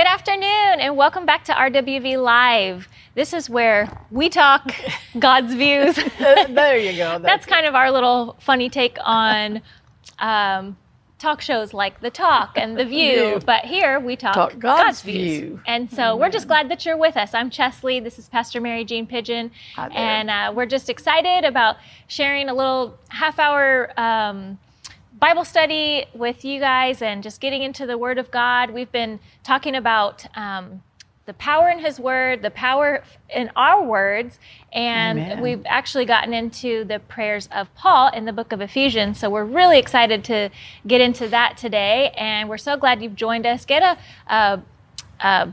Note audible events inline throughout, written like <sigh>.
Good afternoon, and welcome back to RWV Live. This is where we talk <laughs> God's views. there you go. <laughs> That's kind of our little funny take on um, talk shows like The Talk and The <laughs> View. View. But here we talk, Talk God's view. And so we're just glad that you're with us. I'm Chesley. This is Pastor Mary Jean Pigeon. And uh, we're just excited about sharing a little half hour. Um, Bible study with you guys and just getting into the Word of God. We've been talking about um, the power in His Word, the power in our words, and Amen. we've actually gotten into the prayers of Paul in the book of Ephesians. So we're really excited to get into that today, and we're so glad you've joined us. Get a, a, a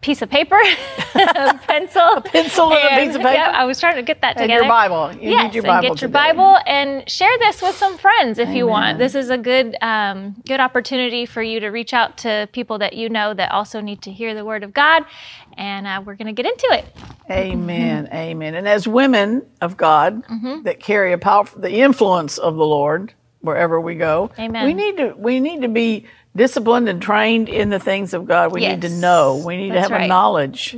piece of paper, <laughs> a <laughs> pencil, a pencil and a piece of paper? Yeah, I was trying to get that And together. your Bible. You yes, need your Bible and get your today. Bible and share this with some friends if you want. This is a good um, good opportunity for you to reach out to people that you know that also need to hear the Word of God, and uh, we're going to get into it. Amen. Amen. And as women of God Mm-hmm. that carry a powerful the influence of the Lord wherever we go, Amen. we need to we need to be disciplined and trained in the things of God. We need to know. We need to That's have a right. Mm-hmm. knowledge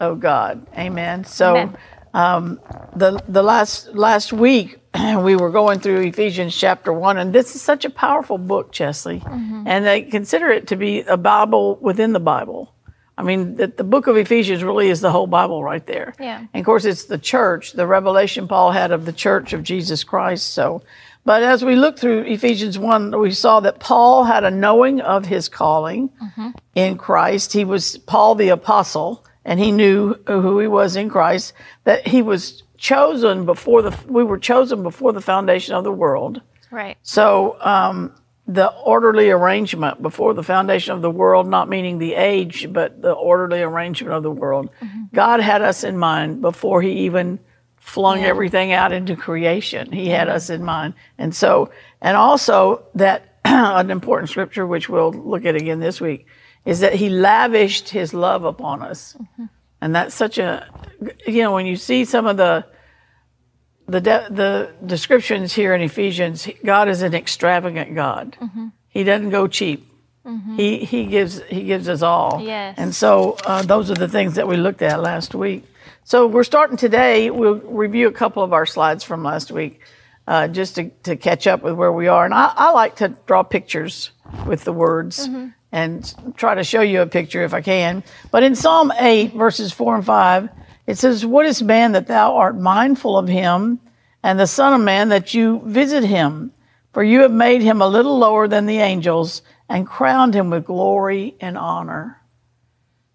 of God. Amen. So Amen. um, the the last last week <clears throat> we were going through Ephesians chapter one, and this is such a powerful book, Chesley, Mm-hmm. and they consider it to be a Bible within the Bible. I mean, the, the book of Ephesians really is the whole Bible right there. Yeah. And of course, it's the church, the revelation Paul had of the church of Jesus Christ. So, but as we look through Ephesians 1, we saw that Paul had a knowing of his calling in Christ. He was Paul the apostle, and he knew who he was in Christ, that he was chosen before the, we were chosen before the foundation of the world. Right. So um, the orderly arrangement before the foundation of the world, not meaning the age, but the orderly arrangement of the world. God had us in mind before He even flung everything out into creation. He had us in mind. And so, and also that <clears throat> an important scripture, which we'll look at again this week, is that He lavished His love upon us. And that's such a, you know, when you see some of the, the de- the descriptions here in Ephesians, God is an extravagant God. Mm-hmm. He doesn't go cheap. He he gives he gives us all. Yes. And so uh, those are the things that we looked at last week. So we're starting today. We'll review a couple of our slides from last week, uh, just to, to catch up with where we are. And I, I like to draw pictures with the words Mm-hmm. and try to show you a picture if I can. But in Psalm 8, verses 4 and 5, it says, What is man that thou art mindful of him, and the Son of Man that you visit him? For you have made him a little lower than the angels and crowned him with glory and honor.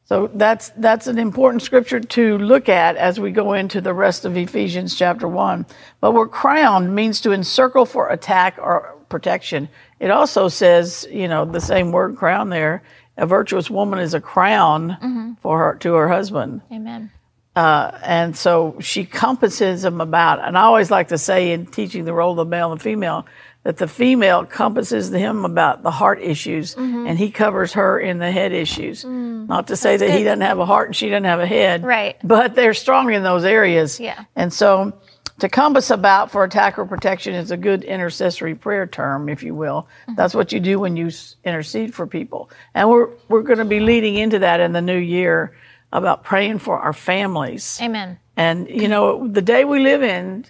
So that's that's an important scripture to look at as we go into the rest of Ephesians chapter 1. But we're crowned means to encircle for attack or protection. It also says, you know, the same word crown there, a virtuous woman is a crown mm-hmm. for her to her husband Amen. Uh, and so she compasses him about. And I always like to say in teaching the role of the male and female that the female compasses him about the heart issues, mm-hmm. and he covers her in the head issues. Mm. Not to say that he doesn't have a heart and she doesn't have a head, Right. But they're strong in those areas. Yeah. And so. To compass about for attack or protection is a good intercessory prayer term, if you will. Mm-hmm. That's what you do when you intercede for people. And we're, we're going to be leading into that in the new year about praying for our families. Amen. And, you know, the day we live in,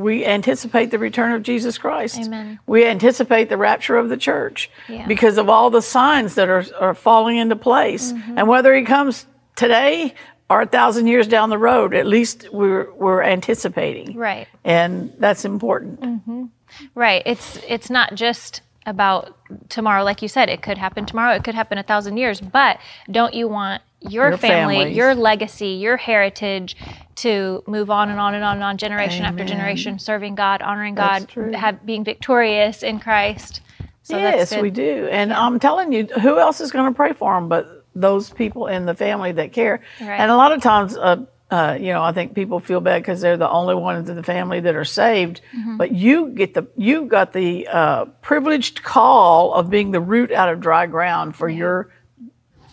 we anticipate the return of Jesus Christ. Amen. We anticipate the rapture of the church Yeah. because of all the signs that are, are falling into place. Mm-hmm. And whether he comes today or a thousand years down the road, at least we're, we're anticipating. Right. And that's important. Right. It's it's not just about tomorrow, like you said. It could happen tomorrow. It could happen a thousand years. But don't you want your, Your family, families. your legacy, your heritage to move on and on and on and on, generation after generation, serving God, honoring That's God, true. have being victorious in Christ. So yes, we do. And I'm telling you, who else is going to pray for them but those people in the family that care? Right. And a lot of times, uh, uh, you know, I think people feel bad because they're the only ones in the family that are saved. Mm-hmm. But you get the you got the uh, privileged call of being the root out of dry ground for your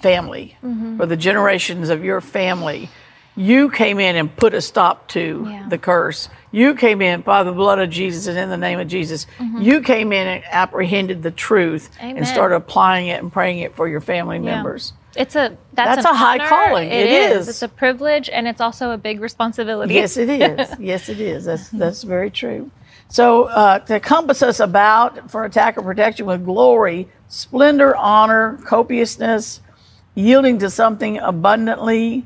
family, Mm-hmm. for the generations of your family. You came in and put a stop to Yeah. the curse. You came in by the blood of Jesus and in the name of Jesus. You came in and apprehended the truth Mm-hmm. Amen. and started applying it and praying it for your family Yeah. members. It's a that's, That's a high calling. it It is. is. It's a privilege and it's also a big responsibility. Yes, it is. <laughs> yes, it is. That's that's very true. So uh, to compass us about for attack or protection with glory, splendor, honor, copiousness, yielding to something abundantly,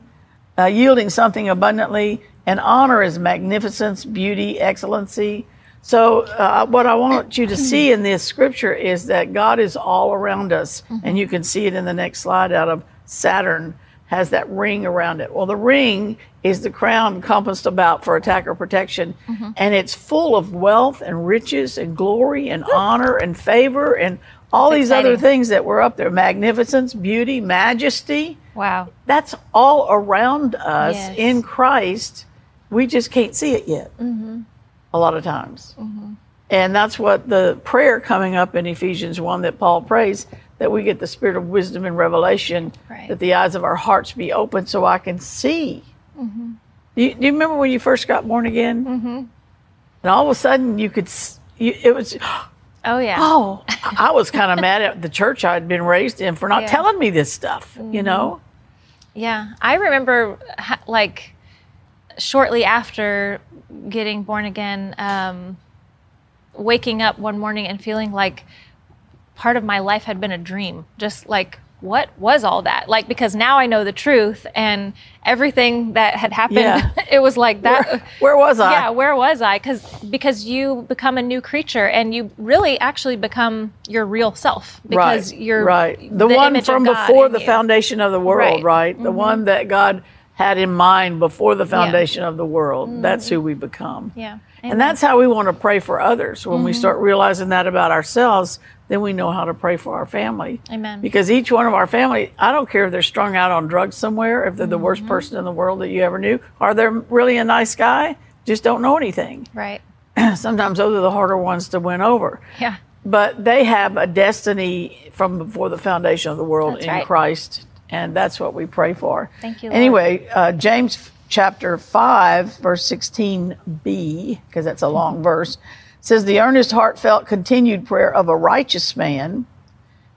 uh, yielding something abundantly, and honor is magnificence, beauty, excellency. So uh, what I want you to see in this scripture is that God is all around us, and you can see it in the next slide out of Saturn has that ring around it. Well, the ring is the crown compassed about for attack or protection, and it's full of wealth and riches and glory and honor and favor and all these other things that were up there magnificence, beauty, majesty. Wow. That's all around us Yes. in Christ. We just can't see it yet mm-hmm. a lot of times. Mm-hmm. And that's what the prayer coming up in Ephesians 1 that Paul prays that we get the spirit of wisdom and revelation, Right. that the eyes of our hearts be open so I can see. Mm-hmm. Do, you, do you remember when you first got born again? Mm-hmm. And all of a sudden you could, you, it was, Oh yeah. oh, I was kind of <laughs> mad at the church I'd been raised in for not Yeah. Mm-hmm. telling me this stuff, you know? Yeah, I remember like shortly after getting born again, um, waking up one morning and feeling like part of my life had been a dream. Just like, what was all that? Like, because now I know the truth and everything that had happened, Yeah. <laughs> it was like that. Where was I? yeah, where was I? Because because you become a new creature and you really actually become your real self because right, you're right. The, one image from before the you. foundation of the world, Right. right? The mm-hmm. one that God had in mind before the foundation of the world. Mm-hmm. That's who we become. Yeah, And that's how we want to pray for others. When we mm-hmm. start realizing that about ourselves, then we know how to pray for our family. Amen. Because each one of our family, I don't care if they're strung out on drugs somewhere, if they're the worst Mm-hmm. person in the world that you ever knew, or they're really a nice guy, just don't know anything. <clears throat> right. Sometimes those are the harder ones to win over Yeah. but they have a destiny from before the foundation of the world That's in right. Christ, and that's what we pray for. Thank you, Lord. Anyway, uh, James chapter 5, verse 16b, because that's a long verse, says, The earnest, heartfelt, continued prayer of a righteous man.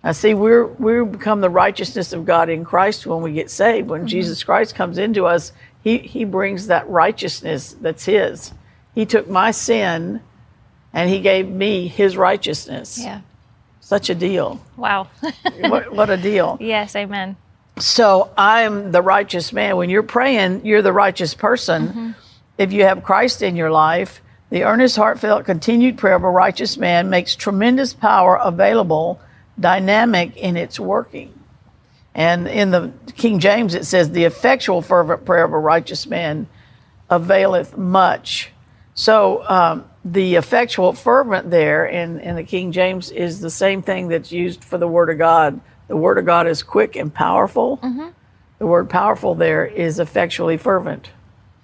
Now, see, we're, we become the righteousness of God in Christ when we get saved. Mm-hmm. When Jesus Christ comes into us, he, he brings that righteousness that's His. He took my sin and He gave me His righteousness. Yeah. Such a deal. Wow. <laughs> what, what a deal. yes, amen. So I'm the righteous man. When you're praying, you're the righteous person. If you have Christ in your life, the earnest, heartfelt, continued prayer of a righteous man makes tremendous power available, dynamic in its working. And in the King James, it says, the effectual, fervent prayer of a righteous man availeth much. So um, the effectual, fervent there in, in the King James is the same thing that's used for the Word of God. The Word of God is quick and powerful. The word powerful there is effectually fervent.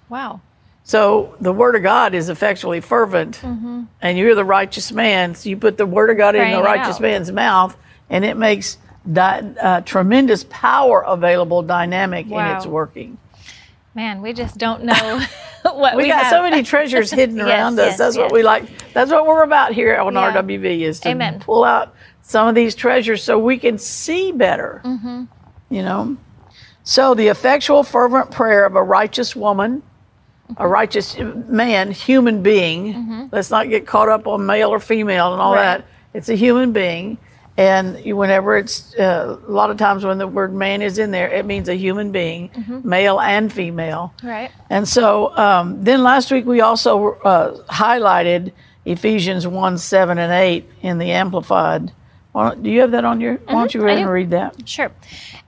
Wow. So the Word of God is effectually fervent, and you're the righteous man. So you put the Word of God in the righteous out. man's mouth, and it makes di- uh, tremendous power available, dynamic in its working. Man, we just don't know <laughs> what We, we, got have. so many treasures <laughs> hidden Yes, around us. yes, That's what we like. That's what we're about here on Yeah. RWV is to Amen. pull out some of these treasures so we can see better. Mm-hmm. You know. So the effectual, fervent prayer of a righteous woman, a righteous man, human being. Let's not get caught up on male or female and all Mm-hmm. That. It's a human being. And whenever it's uh, a lot of times when the word man is in there, it means a human being, Mm-hmm. male and female. Right. And so um, then last week we also uh, highlighted Ephesians 1 7 and 8 in the Amplified. Why don't- you have that on your? Why don't you go Mm-hmm. Ahead and read that? Sure.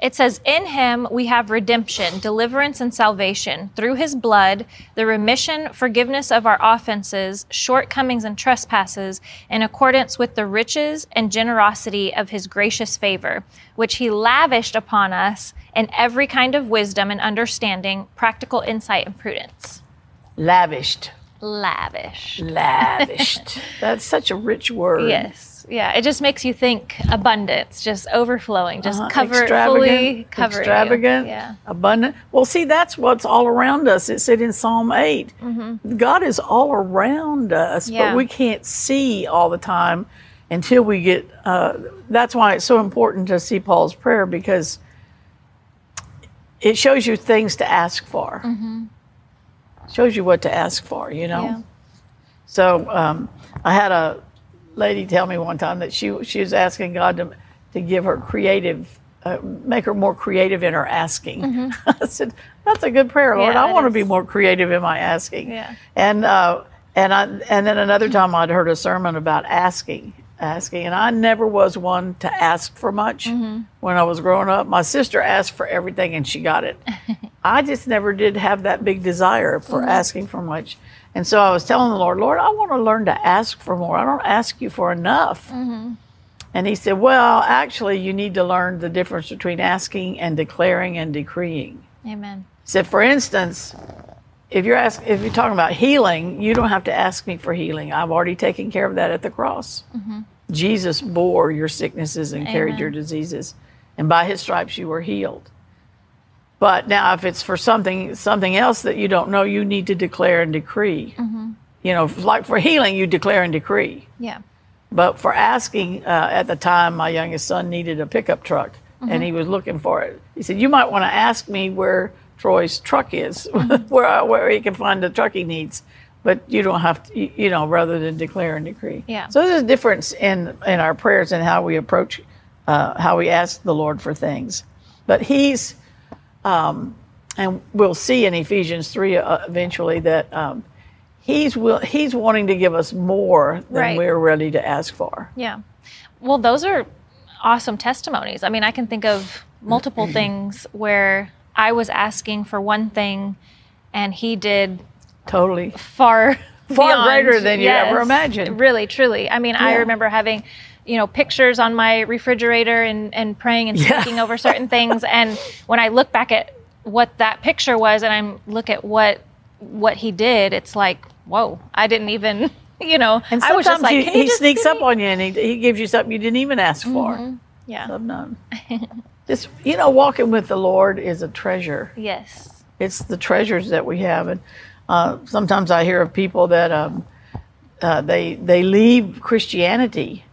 It says, In him we have redemption, deliverance, and salvation. Through his blood, the remission, forgiveness of our offenses, shortcomings, and trespasses, in accordance with the riches and generosity of his gracious favor, which he lavished upon us in every kind of wisdom and understanding, practical insight, and prudence. Lavished. Lavish. Lavished. <laughs> That's such a rich word. Yes. Yeah, it just makes you think abundance, just overflowing, just Uh-huh. cover fully extravagant, cover extravagant, Yeah. abundant. Well, see, that's what's all around us. It said in Psalm 8 God is all around us, Mm-hmm. Yeah. but we can't see all the time until we get. Uh, that's why it's so important to see Paul's prayer because it shows you things to ask for. Shows you what to ask for, you know. Mm-hmm. Yeah. So um, I had a lady tell me one time that she she was asking God to to give her creative, uh, make her more creative in her asking. <laughs> I said, "That's a good prayer, Lord. Mm-hmm. Yeah, I want to be more creative in my asking." Yeah. And uh, and I and then another time I'd heard a sermon about asking, asking, and I never was one to ask for much Mm-hmm. when I was growing up. My sister asked for everything and she got it. <laughs> I just never did have that big desire for Mm-hmm. asking for much. And so I was telling the Lord, Lord, I want to learn to ask for more. I don't ask you for enough. Mm-hmm. And he said, Well, actually, you need to learn the difference between asking and declaring and decreeing. Amen. He said, for instance, if you're ask, if you're talking about healing, you don't have to ask me for healing. I've already taken care of that at the cross. Jesus bore your sicknesses and carried your diseases, and by His stripes you were healed. But now, if it's for something something else that you don't know, you need to declare and decree. You know, like for healing, you declare and decree. Yeah. But for asking, uh, at the time, my youngest son needed a pickup truck and he was looking for it. He said, You might want to ask me where Troy's truck is, <laughs> where, where he can find the truck he needs. But you don't have to, you- you know, rather than declare and decree. Yeah. So there's a difference in, in our prayers and how we approach, uh, how we ask the Lord for things. But he's, um, and we'll see in Ephesians 3 uh, eventually that um, he's, will, he's wanting to give us more than Right. we're ready to ask for. Yeah. Well, those are awesome testimonies. I mean, I can think of multiple <clears throat> things where I was asking for one thing and he did Totally. far Far beyond- greater than you ever imagined. Really, truly. I mean, I remember having, you know, pictures on my refrigerator and, and praying and Yeah. speaking over certain things. And when I look back at what that picture was and I'm look at what what he did, it's like, whoa, I didn't even, <laughs> you know, And I was just like, he, he just sneaks up me-" on you and he, he gives you something you didn't even ask for. Yeah. Sometimes. <laughs> Just, you know, walking with the Lord is a treasure. Yes. It's the treasures that we have. And uh, sometimes I hear of people that um, uh, they, they leave Christianity.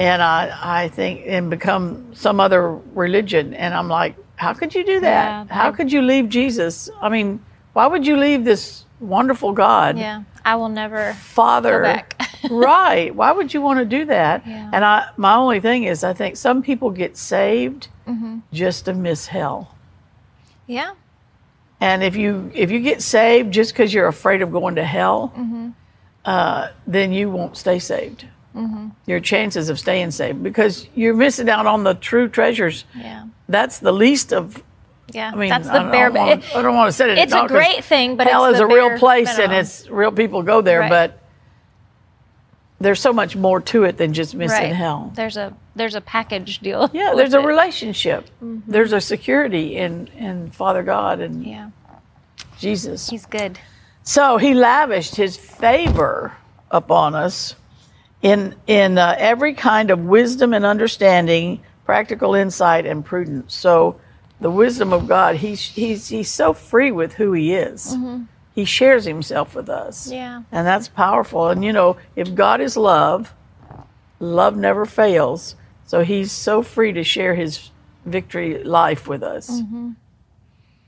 And I, I think, and become some other religion. And I'm like, how could you do that? Yeah, how could you leave Jesus? I mean, why would you leave this wonderful God? Yeah. I will never father <laughs> right why would you want to do that Yeah. and i my only thing is i think some people get saved Mm-hmm. just to miss hell Yeah. and if you if you get saved just because you're afraid of going to hell Mm-hmm. uh, then you won't stay saved Mm-hmm. your chances of staying safe because you're missing out on the true treasures Yeah. that's the least of Yeah. i mean That's the don't- bare I don't wanna- i don't want to say it It's a great thing, but hell it's is a real place and it's real people go there Right. but there's so much more to it than just missing right. hell There's a there's a package deal. Yeah, there's a it. relationship. There's a security in in Father God and Yeah. Jesus. He's good. So he lavished his favor upon us in in uh, every kind of wisdom and understanding, practical insight and prudence. So the wisdom of God, he's he's he's so free with who he is. He shares himself with us. Yeah. And that's powerful. And you know, if God is love, love never fails. So he's so free to share his victory life with us.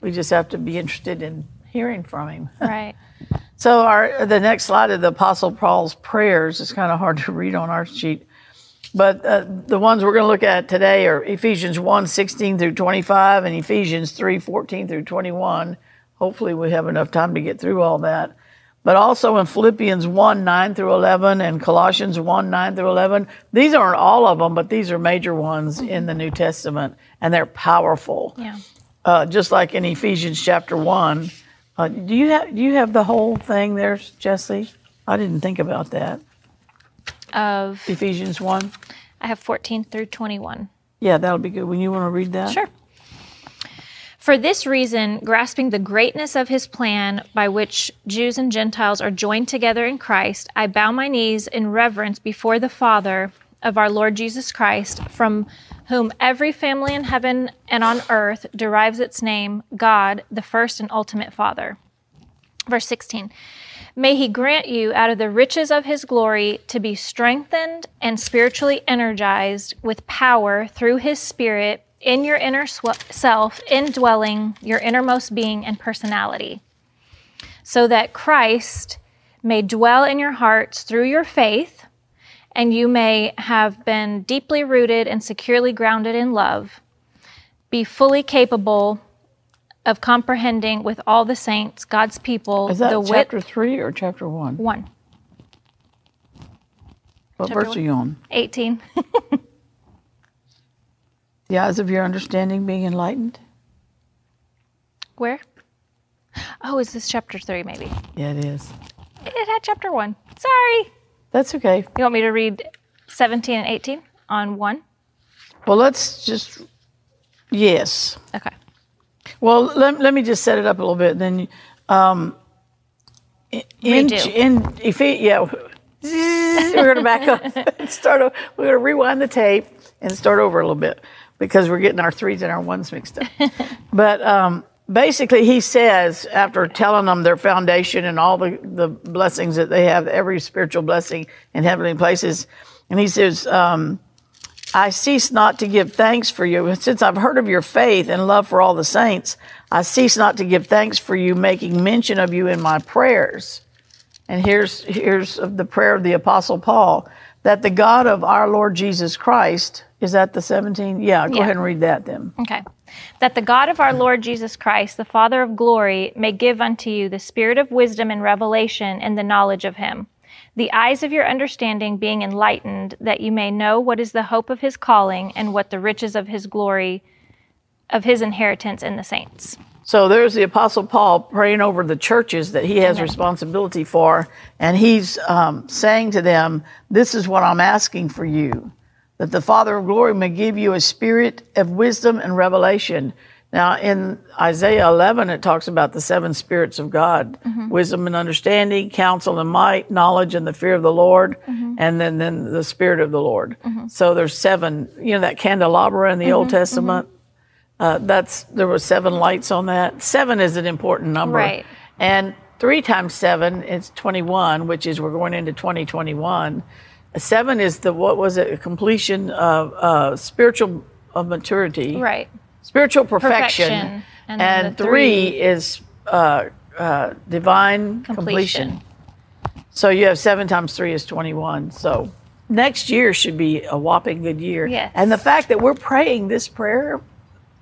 We just have to be interested in hearing from him. <laughs> Right. So our the next slide of the Apostle Paul's prayers is kind of hard to read on our sheet. But uh, the ones we're going to look at today are Ephesians 1, 16 through 25 and Ephesians 3, 14 through 21. Hopefully we have enough time to get through all that. But also in Philippians 1, 9 through 11 and Colossians 1, 9 through 11. These aren't all of them, but these are major ones in the New Testament and they're powerful. Yeah. Uh, just like in Ephesians chapter 1. Uh, do you have do you have the whole thing there, Jesse? I didn't think about that. Of Ephesians one. I have 14 through 21. Yeah, that'll be good. When you want to read that. Sure. For this reason, grasping the greatness of his plan by which Jews and Gentiles are joined together in Christ, I bow my knees in reverence before the Father of our Lord Jesus Christ, from whom every family in heaven and on earth derives its name, God, the first and ultimate Father. Verse 16 May he grant you out of the riches of his glory to be strengthened and spiritually energized with power through his Spirit in your inner self, indwelling your innermost being and personality, so that Christ may dwell in your hearts through your faith, and you may have been deeply rooted and securely grounded in love, be fully capable of comprehending with all the saints, God's people, Is that the chapter width. three or chapter one? One. What Chapter verse one. are you on? 18. <laughs> The eyes of your understanding being enlightened. Where? Oh, is this chapter three, maybe? Yeah, it is. It had chapter one. Sorry. That's okay. You want me to read 17 and 18 on one? Well, let's just yes. Okay. Well, let, let me just set it up a little bit. Then, um, in Redo. in Ephes- yeah, <laughs> we're gonna back up and start. o- We're gonna rewind the tape and start over a little bit because we're getting our threes and our ones mixed up. <laughs> but um, basically, he says after telling them their foundation and all the the blessings that they have, every spiritual blessing in heavenly places, and he says. Um, I cease not to give thanks for you. Since I've heard of your faith and love for all the saints, I cease not to give thanks for you, making mention of you in my prayers. And here's, here's the prayer of the Apostle Paul that the God of our Lord Jesus Christ, is that the 17? Yeah, go Yeah. ahead and read that then. Okay. That the God of our Lord Jesus Christ, the Father of glory, may give unto you the spirit of wisdom and revelation and the knowledge of him, the eyes of your understanding being enlightened, that you may know what is the hope of his calling and what the riches of his glory, of his inheritance in the saints. So there's the Apostle Paul praying over the churches that he has responsibility for, and he's um, saying to them, This is what I'm asking for you, that the Father of glory may give you a spirit of wisdom and revelation. Now, in Isaiah 11, it talks about the seven spirits of God mm-hmm. wisdom and understanding, counsel and might, knowledge and the fear of the Lord, mm-hmm. and then, then the spirit of the Lord. Mm-hmm. So there's seven, you know, that candelabra in the Old Testament. Uh, that's there were seven lights on that. Seven is an important number, Right. And three times seven is twenty-one, which is we're going into twenty twenty-one. Seven is the what was it? Completion of uh, spiritual of maturity, Right. spiritual perfection, Perfection. And and, the three, three- is uh, uh, divine completion. Completion. So you have seven times three is twenty-one. So next year should be a whopping good year. Yes. And the fact that we're praying this prayer,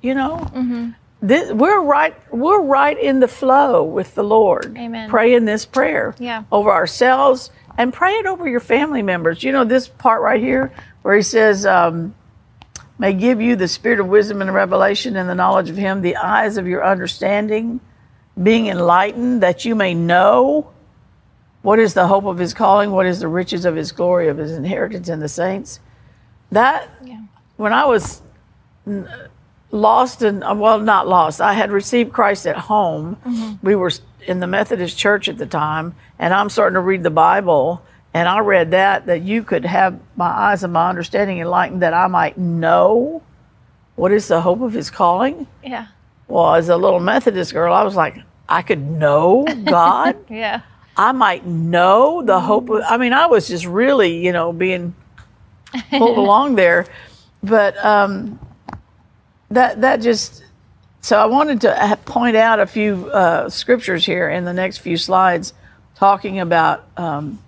you know, Mm-hmm. this, we're right. We're right in the flow with the Lord. Amen. Praying this prayer Yeah. over ourselves and pray it over your family members. You know this part right here where he says. Um, may give you the spirit of wisdom and revelation and the knowledge of him, the eyes of your understanding being enlightened, that you may know what is the hope of his calling, what is the riches of his glory, of his inheritance in the saints. That, Yeah. when I was lost and, well, not lost, I had received Christ at home. We were in the Methodist church at the time, and I'm starting to read the Bible. And I read that, that you could have my eyes and my understanding enlightened, that I might know what is the hope of his calling. Yeah. Well, as a little Methodist girl, I was like, I could know God. <laughs> Yeah. I might know the hope of, I mean, I was just really, you know, being pulled <laughs> along there. But um, that, that just, so I wanted to point out a few uh, scriptures here in the next few slides talking about um,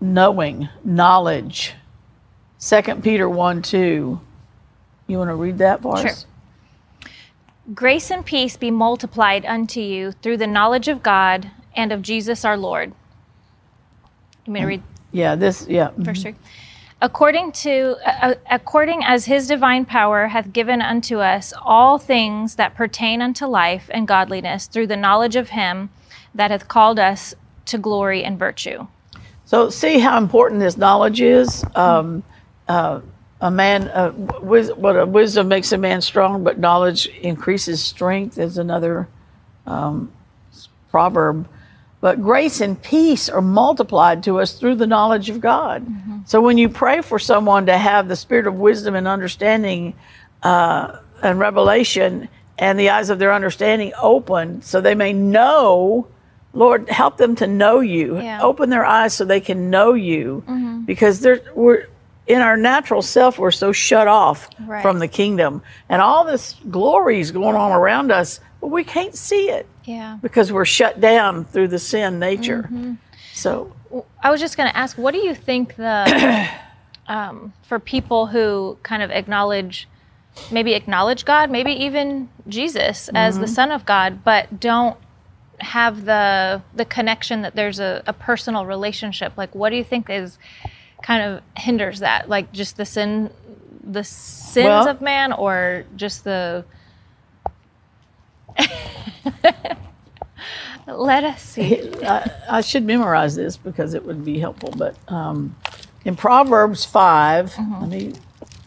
knowing, knowledge. 2 Peter 1 2. You want to read that for Sure. us? Grace and peace be multiplied unto you through the knowledge of God and of Jesus our Lord. You may read Yeah, this, yeah. verse 3. According to uh, according as his divine power hath given unto us all things that pertain unto life and godliness through the knowledge of him that hath called us to glory and virtue. So see how important this knowledge is. Um, uh, a man, uh, what a wisdom makes a man strong, but knowledge increases strength is another um, proverb. But grace and peace are multiplied to us through the knowledge of God. So when you pray for someone to have the spirit of wisdom and understanding uh, and revelation and the eyes of their understanding open so they may know, Lord, help them to know you. Yeah. Open their eyes so they can know you because they're, we're in our natural self, we're so shut off Right. from the kingdom. And all this glory is going on around us, but we can't see it Yeah. because we're shut down through the sin nature. So, I was just going to ask, what do you think the <coughs> um, for people who kind of acknowledge, maybe acknowledge God, maybe even Jesus as the Son of God, but don't have the the connection that there's a, a personal relationship? Like, what do you think is kind of hinders that? Like, just the sin, the sins Well- of man, or just the <laughs> <laughs> Let us see. I, I should memorize this because it would be helpful. But um, in Proverbs 5, let me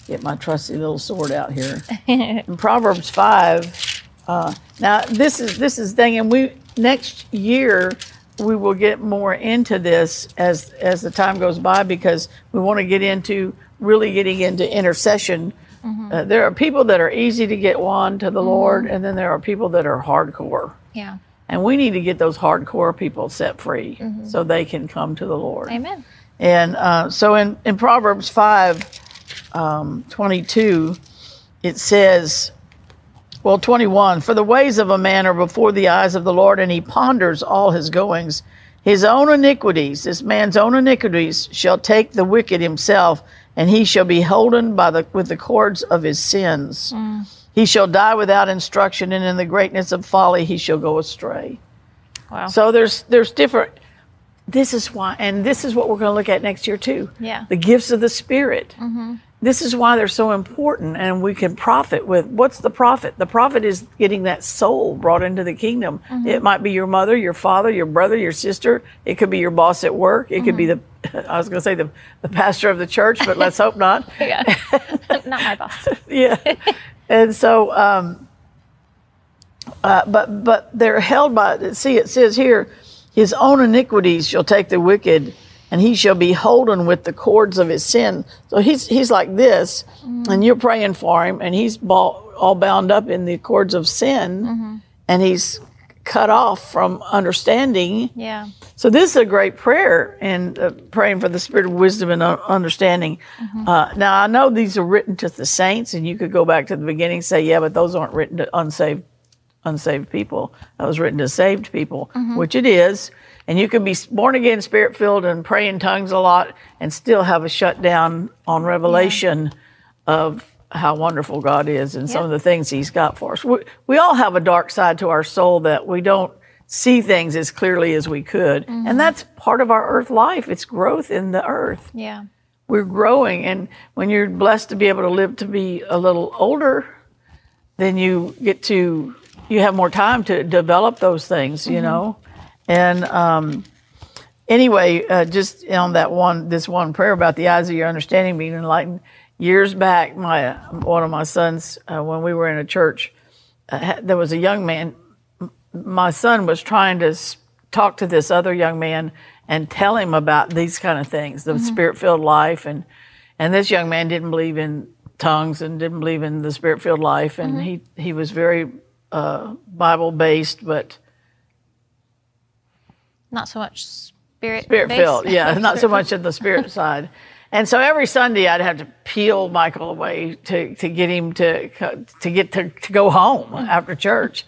get my trusty little sword out here. <laughs> in Proverbs 5, uh, now this is this is thing, and we next year we will get more into this as as the time goes by because we want to get into really getting into intercession. Uh, there are people that are easy to get won to the Lord, and then there are people that are hardcore. Yeah. And we need to get those hardcore people set free so they can come to the Lord. Amen. And uh, so in, in Proverbs 5 um, 22, it says, well, 21, for the ways of a man are before the eyes of the Lord, and he ponders all his goings. His own iniquities, this man's own iniquities, shall take the wicked himself, and he shall be holden by the, with the cords of his sins. Mm. He shall die without instruction, and in the greatness of folly he shall go astray. Wow. So there's there's different. This is why, and this is what we're going to look at next year too. Yeah. The gifts of the Spirit. Mm-hmm. This is why they're so important, and we can profit with. What's the profit? The profit is getting that soul brought into the kingdom. It might be your mother, your father, your brother, your sister. It could be your boss at work. It could be the. <laughs> I was going to say the the pastor of the church, but let's hope not. <laughs> yeah. <laughs> Not my boss. yeah. And so, um, uh, but but they're held by. See, it says here, his own iniquities shall take the wicked, and he shall be holden with the cords of his sin. So he's he's like this, and you're praying for him, and he's ball, all bound up in the cords of sin, and he's cut off from understanding. Yeah. So this is a great prayer and uh, praying for the spirit of wisdom and uh, understanding. Uh, now I know these are written to the saints, and you could go back to the beginning and say, yeah, but those aren't written to unsaved unsaved people. That was written to saved people, which it is. And you can be born again, spirit filled, and pray in tongues a lot, and still have a shutdown on revelation of how wonderful God is and some of the things He's got for us. We, we all have a dark side to our soul that we don't see things as clearly as we could. And mm-hmm. that's part of our earth life. It's growth in the earth. Yeah. We're growing. And when you're blessed to be able to live to be a little older, then you get to, you have more time to develop those things, you mm-hmm. know? And, um, anyway, uh, just on that one, this one prayer about the eyes of your understanding being enlightened. Years back, my one of my sons, uh, when we were in a church, uh, there was a young man. My son was trying to talk to this other young man and tell him about these kind of things, the spirit-filled life, and and this young man didn't believe in tongues and didn't believe in the spirit-filled life, and he he was very uh, Bible-based, but Not so much spirit. spirit based. filled. Yeah, <laughs> not so much at the spirit side. And so every Sunday I'd have to peel Michael away to, to get him to to get to, to go home mm. after church.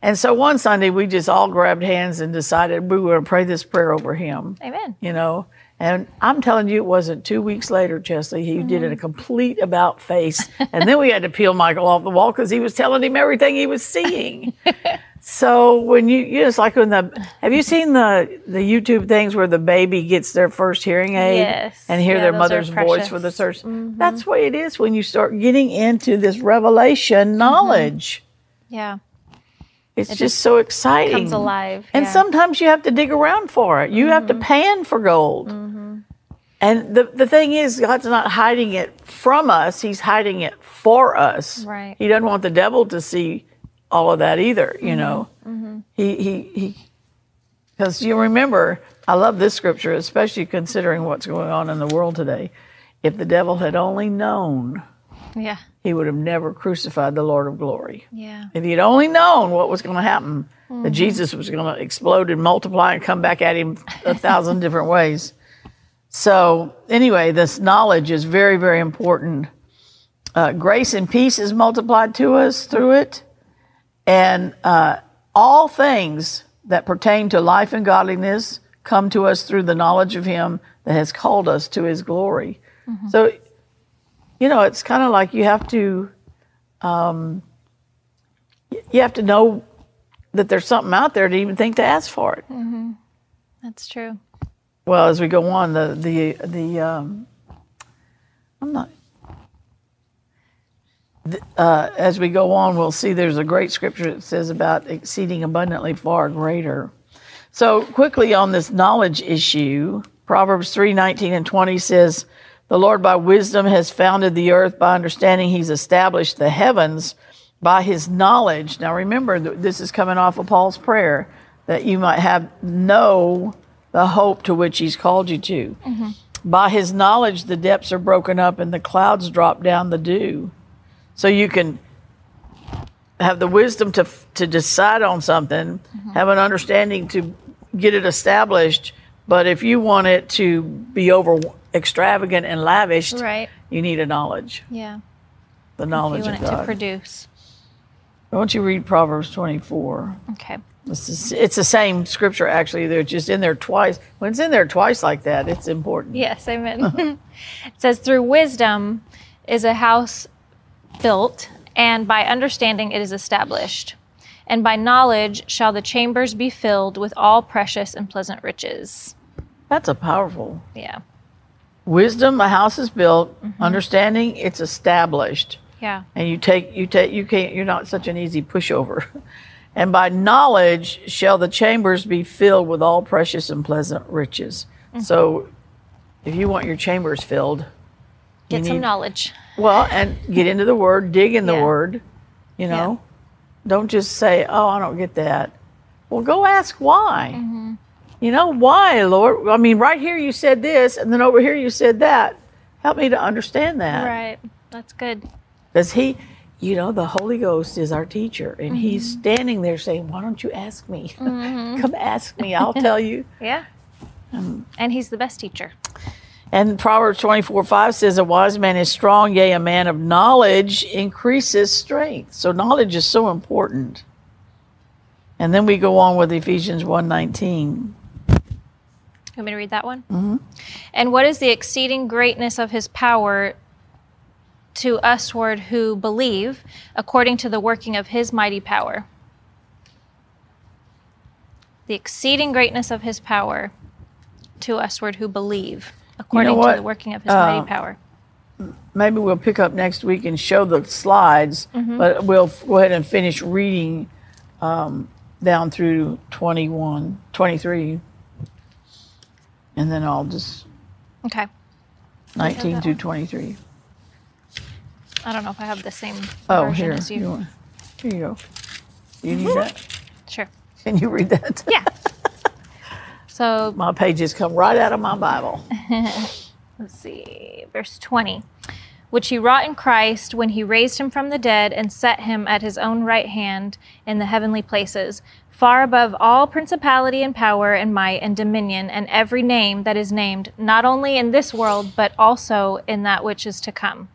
And so one Sunday we just all grabbed hands and decided we were going to pray this prayer over him. Amen. You know, and I'm telling you, it wasn't two weeks later, Chesley. He did a mm-hmm. complete about face, <laughs> and then we had to peel Michael off the wall because he was telling him everything he was seeing. <laughs> So when you, you know, it's like when the, have you seen the the YouTube things where the baby gets their first hearing aid Yes. and hear Yeah, their mother's voice. Mm-hmm. for the first? That's the way it is when you start getting into this revelation mm-hmm. knowledge. Yeah. It's just, so exciting. Comes alive. And sometimes you have to dig around for it. You have to mm-hmm. pan for gold. Mm-hmm. And the, the thing is, God's not hiding it from us, He's hiding it for us. Right. He doesn't want the devil to see all of that either, you mm-hmm. know. Mm-hmm. He, he, he, because you remember, I love this scripture, especially considering what's going on in the world today. If the devil had only known, Yeah. he would have never crucified the Lord of glory. Yeah. If he'd only known what was going to happen, that mm-hmm. Jesus was going to explode and multiply and come back at him a thousand <laughs> different ways. So, anyway, this knowledge is very, very important. Uh, grace and peace is multiplied to us through it. And uh, all things that pertain to life and godliness come to us through the knowledge of Him that has called us to His glory. So, you know, it's kind of like you have to, um, you have to know that there's something out there to even think to ask for it. That's true. Well, as we go on, the the the um, I'm not. Uh, as we go on, we'll see there's a great scripture that says about exceeding abundantly far greater. So quickly on this knowledge issue, Proverbs three nineteen and twenty says, "The Lord by wisdom has founded the earth; by understanding He's established the heavens." By His knowledge. Now remember, this is coming off of Paul's prayer that you might have know the hope to which He's called you to. By His knowledge, the depths are broken up and the clouds drop down the dew. So you can have the wisdom to to decide on something, mm-hmm. have an understanding to get it established. But if you want it to be over extravagant and lavished, Right. you need a knowledge, Yeah. the knowledge You want it to produce. Why don't you read Proverbs twenty four? Okay. It's the, it's the same scripture actually. They're just in there twice. When it's in there twice like that, it's important. Yes, amen. <laughs> it says, through wisdom is a house built, and by understanding it is established. And by knowledge shall the chambers be filled with all precious and pleasant riches. That's a powerful Yeah. wisdom. A house is built. Mm-hmm. Understanding it's established. Yeah. and you take you take you can't you're not such an easy pushover <laughs> and by knowledge shall the chambers be filled with all precious and pleasant riches mm-hmm. so if you want your chambers filled Get you some need- knowledge. well and get into the word dig in the Yeah. word you know don't just say oh i don't get that well go ask why Mm-hmm. you know why lord i mean right here you said this and then over here you said that help me to understand that Right. That's good. because he, you know, the Holy Ghost is our teacher, and he's Mm-hmm. standing there saying, Why don't you ask me? <laughs> Come ask me, I'll tell you. <laughs> Yeah. Um, and he's the best teacher. And Proverbs 24 5 says, A wise man is strong, yea, a man of knowledge increases strength. So knowledge is so important. And then we go on with Ephesians 1 19. Want me to read that one? Mm-hmm. And what is the exceeding greatness of his power to usward who believe, according to the working of his mighty power? The exceeding greatness of his power to usward who believe, according to the working of his Uh, mighty power. Maybe we'll pick up next week and show the slides, Mm-hmm. but we'll go ahead and finish reading um, down through 21, 23. And then I'll just Okay. 19 that through 23. I don't know if I have the same Oh, version here. as you. You want- here you go. You need that? <laughs> Sure. Can you read that? Yeah. <laughs> so My pages come right out of my Bible. <laughs> let's see, verse 20. Which he wrought in Christ when he raised him from the dead and set him at his own right hand in the heavenly places, far above all principality and power and might and dominion and every name that is named, not only in this world, but also in that which is to come.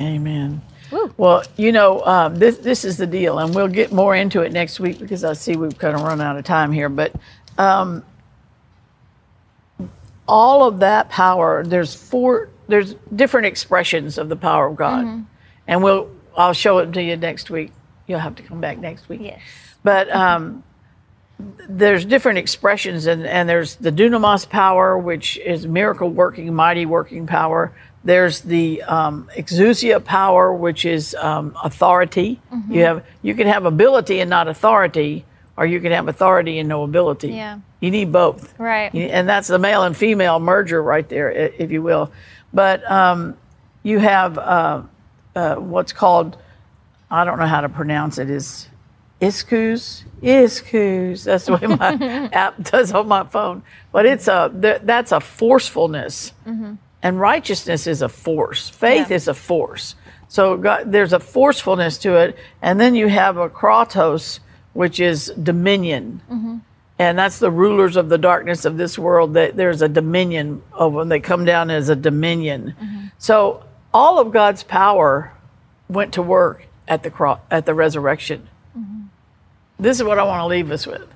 Amen. Woo. Well, you know, um, this this is the deal, and we'll get more into it next week because I see we've kind of run out of time here. But um, all of that power, there's four, there's different expressions of the power of God, and we'll I'll show it to you next week. You'll have to come back next week. Yes. But um, there's different expressions, and, and there's the dunamis power, which is miracle working, mighty working power. There's the um, exousia power, which is um, authority. You have you can have ability and not authority, or you can have authority and no ability. Yeah. You need both. Right. You- And that's the male and female merger right there, if you will. But um, you have uh, uh, what's called, I don't know how to pronounce it, is iskus? Iskus. That's the way my <laughs> app does on my phone. But it's a, th- that's a forcefulness. And righteousness is a force. Faith Yeah. is a force. So God, there's a forcefulness to it. And then you have a kratos, which is dominion. And that's the rulers of the darkness of this world. That there's a dominion of when they come down as a dominion. So all of God's power went to work at the cro- at the resurrection. This is what I want to leave us with.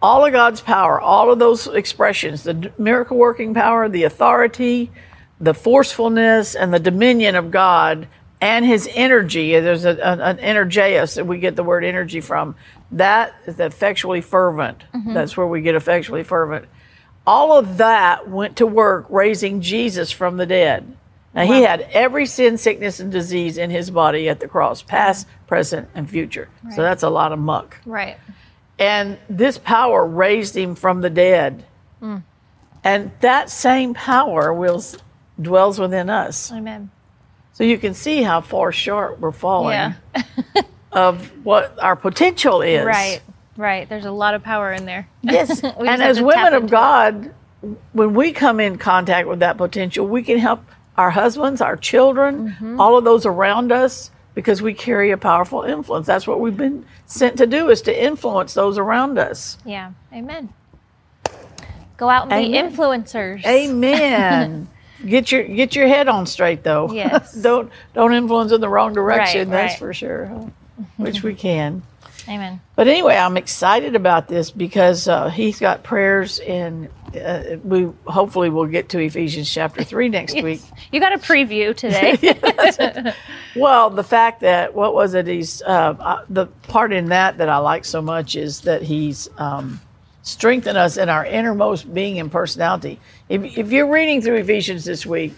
All of God's power, all of those expressions, the miracle working power, the authority, the forcefulness, and the dominion of God and his energy. There's a, an, an energeus that we get the word energy from. That is effectually fervent. Mm-hmm. That's where we get effectually fervent. All of that went to work raising Jesus from the dead. Now, he had every sin, sickness, and disease in his body at the cross, past, mm-hmm. present, and future. So that's a lot of muck. Right. And this power raised him from the dead. Mm. And that same power wills, dwells within us. Amen. So you can see how far short we're falling Yeah. <laughs> of what our potential is. Right. Right. There's a lot of power in there. <laughs> Yes. And as women of into it. God, when we come in contact with that potential, we can help our husbands, our children, Mm-hmm. all of those around us because we carry a powerful influence. That's what we've been sent to do is to influence those around us. Yeah. Amen. Go out and be influencers. Amen. <laughs> get your get your head on straight though. <laughs> Yes. don't don't influence in the wrong direction. Right, that's right. for sure. Which we can. <laughs> Amen. But anyway, I'm excited about this because uh, he's got prayers, and uh, we hopefully will get to Ephesians chapter three next week. You got a preview today. <laughs> Well, the fact that what was it? He's uh, uh, the part in that that I like so much is that he's um, strengthened us in our innermost being and personality. If, if you're reading through Ephesians this week,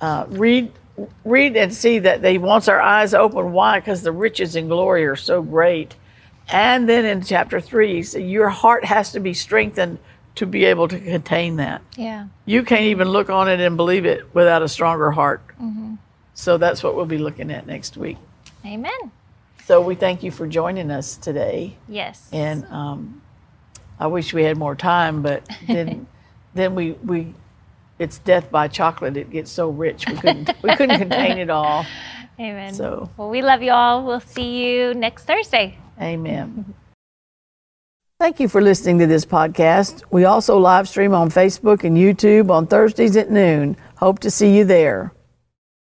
uh, read read and see that he wants our eyes open. Why? Because the riches and glory are so great. And then in chapter three, he said, your heart has to be strengthened to be able to contain that. yeah. You can't even look on it and believe it without a stronger heart. So that's what we'll be looking at next week. Amen. So we thank you for joining us today. Yes. And um, I wish we had more time, but then <laughs> then we we it's death by chocolate. It gets so rich we couldn't we couldn't contain it all. Amen. So- well, we love you all. We'll see you next Thursday. Amen. <laughs> Thank you for listening to this podcast. We also live stream on Facebook and YouTube on Thursdays at noon. Hope to see you there.